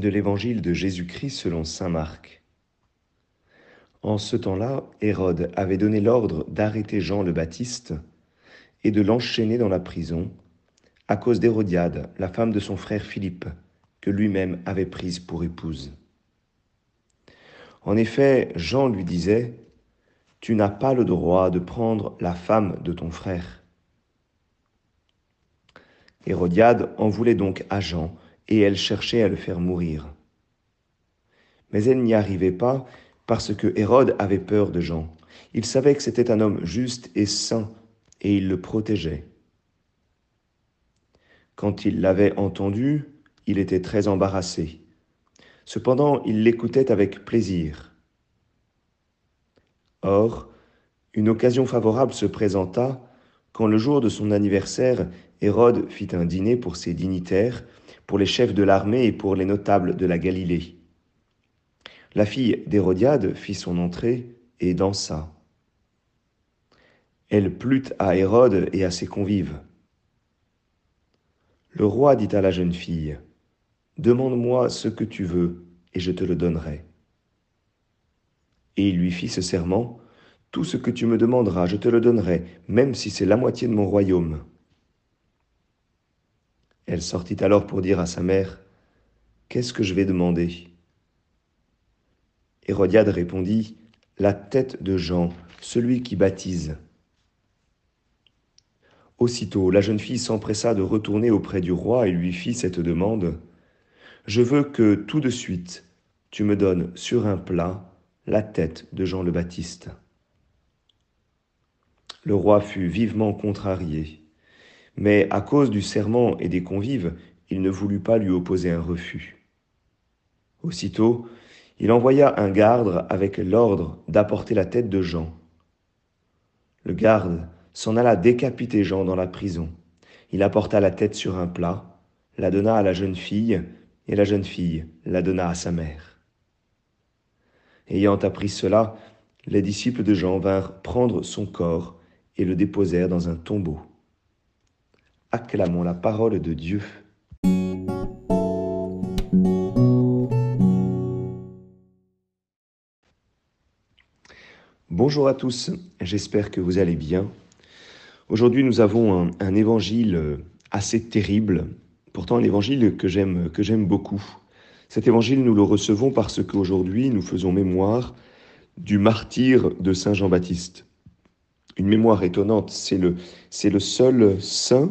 de l'évangile de Jésus-Christ selon Saint Marc. En ce temps-là, Hérode avait donné l'ordre d'arrêter Jean le Baptiste et de l'enchaîner dans la prison à cause d'Hérodiade, la femme de son frère Philippe, que lui-même avait prise pour épouse. En effet, Jean lui disait, Tu n'as pas le droit de prendre la femme de ton frère. Hérodiade en voulait donc à Jean, et elle cherchait à le faire mourir. Mais elle n'y arrivait pas parce que Hérode avait peur de Jean. Il savait que c'était un homme juste et saint, et il le protégeait. Quand il l'avait entendu, il était très embarrassé. Cependant, il l'écoutait avec plaisir. Or, une occasion favorable se présenta quand le jour de son anniversaire, Hérode fit un dîner pour ses dignitaires, pour les chefs de l'armée et pour les notables de la Galilée. La fille d'Hérodiade fit son entrée et dansa. Elle plut à Hérode et à ses convives. Le roi dit à la jeune fille, Demande-moi ce que tu veux, et je te le donnerai. Et il lui fit ce serment, Tout ce que tu me demanderas, je te le donnerai, même si c'est la moitié de mon royaume. Elle sortit alors pour dire à sa mère, Qu'est-ce que je vais demander? Hérodiade répondit, La tête de Jean, celui qui baptise. Aussitôt, la jeune fille s'empressa de retourner auprès du roi et lui fit cette demande. Je veux que tout de suite tu me donnes sur un plat la tête de Jean le Baptiste. Le roi fut vivement contrarié, mais à cause du serment et des convives, il ne voulut pas lui opposer un refus. Aussitôt, il envoya un garde avec l'ordre d'apporter la tête de Jean. Le garde s'en alla décapiter Jean dans la prison. Il apporta la tête sur un plat, la donna à la jeune fille, et la jeune fille la donna à sa mère. Ayant appris cela, les disciples de Jean vinrent prendre son corps et le déposèrent dans un tombeau. Acclamons la parole de Dieu. Bonjour à tous, j'espère que vous allez bien. Aujourd'hui, nous avons un, évangile assez terrible, pourtant un évangile que j'aime que j'aime beaucoup. Cet évangile, nous le recevons parce qu'aujourd'hui, nous faisons mémoire du martyr de Saint Jean-Baptiste. Une mémoire étonnante, c'est le, c'est le seul saint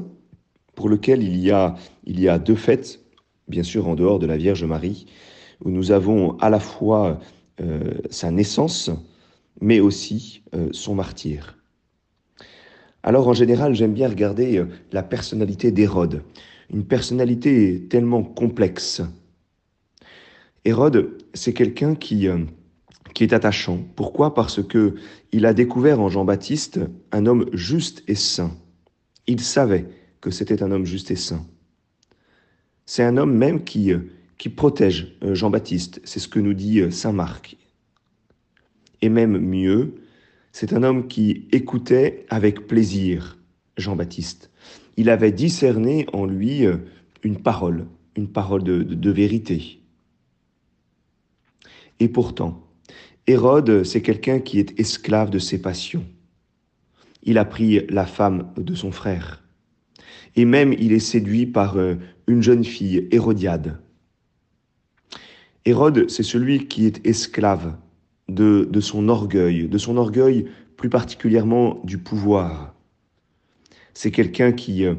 pour lequel il y, a, deux fêtes, bien sûr en dehors de la Vierge Marie, où nous avons à la fois euh, sa naissance, mais aussi euh, son martyr. Alors en général, j'aime bien regarder euh, la personnalité d'Hérode, une personnalité tellement complexe. Hérode, c'est quelqu'un qui, qui est attachant. Pourquoi? Parce que il a découvert en Jean-Baptiste un homme juste et saint. Il savait que c'était un homme juste et saint. C'est un homme même qui, euh, protège Jean-Baptiste, c'est ce que nous dit Saint Marc. Et même mieux, c'est un homme qui écoutait avec plaisir Jean-Baptiste. Il avait discerné en lui euh, une parole, une parole de, vérité. Et pourtant, Hérode, c'est quelqu'un qui est esclave de ses passions. Il a pris la femme de son frère. Et même il est séduit par euh, une jeune fille, Hérodiade. Hérode, c'est celui qui est esclave de, son orgueil, de son orgueil plus particulièrement du pouvoir. C'est quelqu'un qui, euh,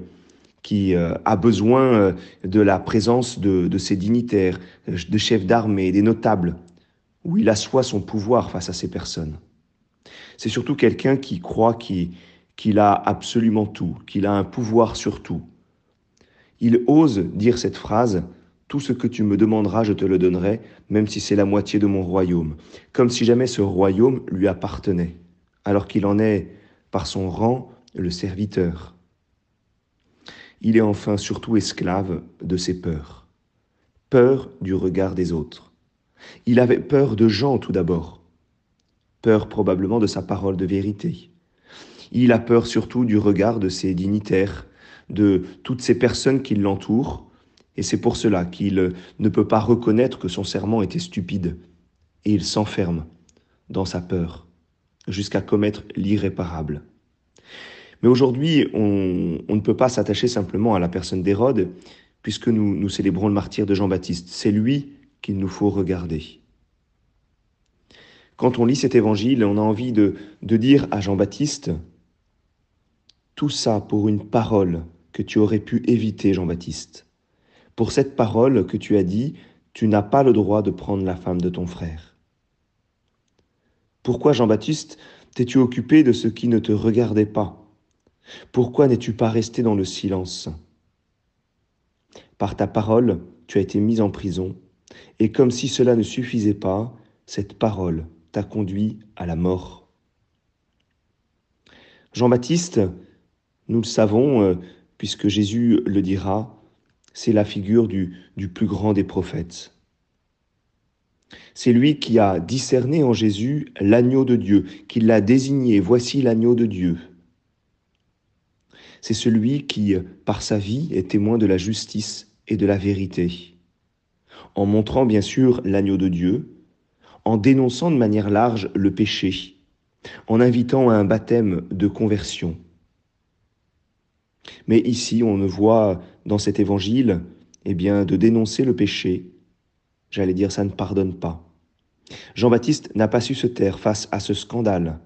qui euh, a besoin de la présence de, ses dignitaires, de chefs d'armée, des notables, où il assoit son pouvoir face à ces personnes. C'est surtout quelqu'un qui croit qu'il a absolument tout, qu'il a un pouvoir sur tout. Il ose dire cette phrase tout ce que tu me demanderas, je te le donnerai, même si c'est la moitié de mon royaume, comme si jamais ce royaume lui appartenait, alors qu'il en est, par son rang, le serviteur. Il est enfin surtout esclave de ses peurs, peur du regard des autres. Il avait peur de Jean tout d'abord, peur probablement de sa parole de vérité. Il a peur surtout du regard de ses dignitaires, de toutes ces personnes qui l'entourent, Et c'est pour cela qu'il ne peut pas reconnaître que son serment était stupide. Et il s'enferme dans sa peur jusqu'à commettre l'irréparable. Mais aujourd'hui, on, ne peut pas s'attacher simplement à la personne d'Hérode, puisque nous, célébrons le martyr de Jean-Baptiste. C'est lui qu'il nous faut regarder. Quand on lit cet évangile, on a envie de dire à Jean-Baptiste, tout ça pour une parole que tu aurais pu éviter, Jean-Baptiste. Pour cette parole que tu as dit, tu n'as pas le droit de prendre la femme de ton frère. Pourquoi, Jean-Baptiste, t'es-tu occupé de ce qui ne te regardait pas? Pourquoi n'es-tu pas resté dans le silence? Par ta parole, tu as été mis en prison, et comme si cela ne suffisait pas, cette parole t'a conduit à la mort. Jean-Baptiste, nous le savons, euh, puisque Jésus le dira, c'est la figure du, du plus grand des prophètes. C'est lui qui a discerné en Jésus l'agneau de Dieu, qui l'a désigné, voici l'agneau de Dieu. C'est celui qui, par sa vie, est témoin de la justice et de la vérité, en montrant bien sûr l'agneau de Dieu, en dénonçant de manière large le péché, en invitant à un baptême de conversion. Mais ici, on ne voit dans cet évangile, eh bien, de dénoncer le péché, J'allais dire, ça ne pardonne pas. Jean-Baptiste n'a pas su se taire face à ce scandale.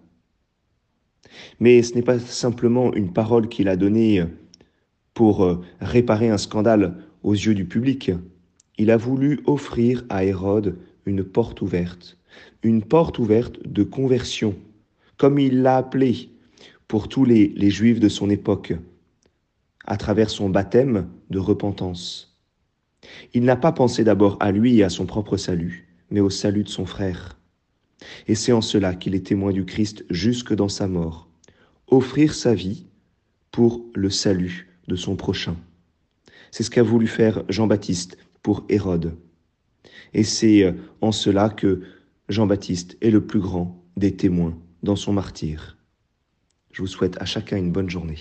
Mais ce n'est pas simplement une parole qu'il a donnée pour euh, réparer un scandale aux yeux du public. Il a voulu offrir à Hérode une porte ouverte, une porte ouverte de conversion, comme il l'a appelé pour tous les Juifs de son époque, à travers son baptême de repentance. Il n'a pas pensé d'abord à lui et à son propre salut, mais au salut de son frère. Et c'est en cela qu'il est témoin du Christ jusque dans sa mort, offrir sa vie pour le salut de son prochain. C'est ce qu'a voulu faire Jean-Baptiste pour Hérode. Et c'est euh, en cela que Jean-Baptiste est le plus grand des témoins dans son martyr. Je vous souhaite à chacun une bonne journée.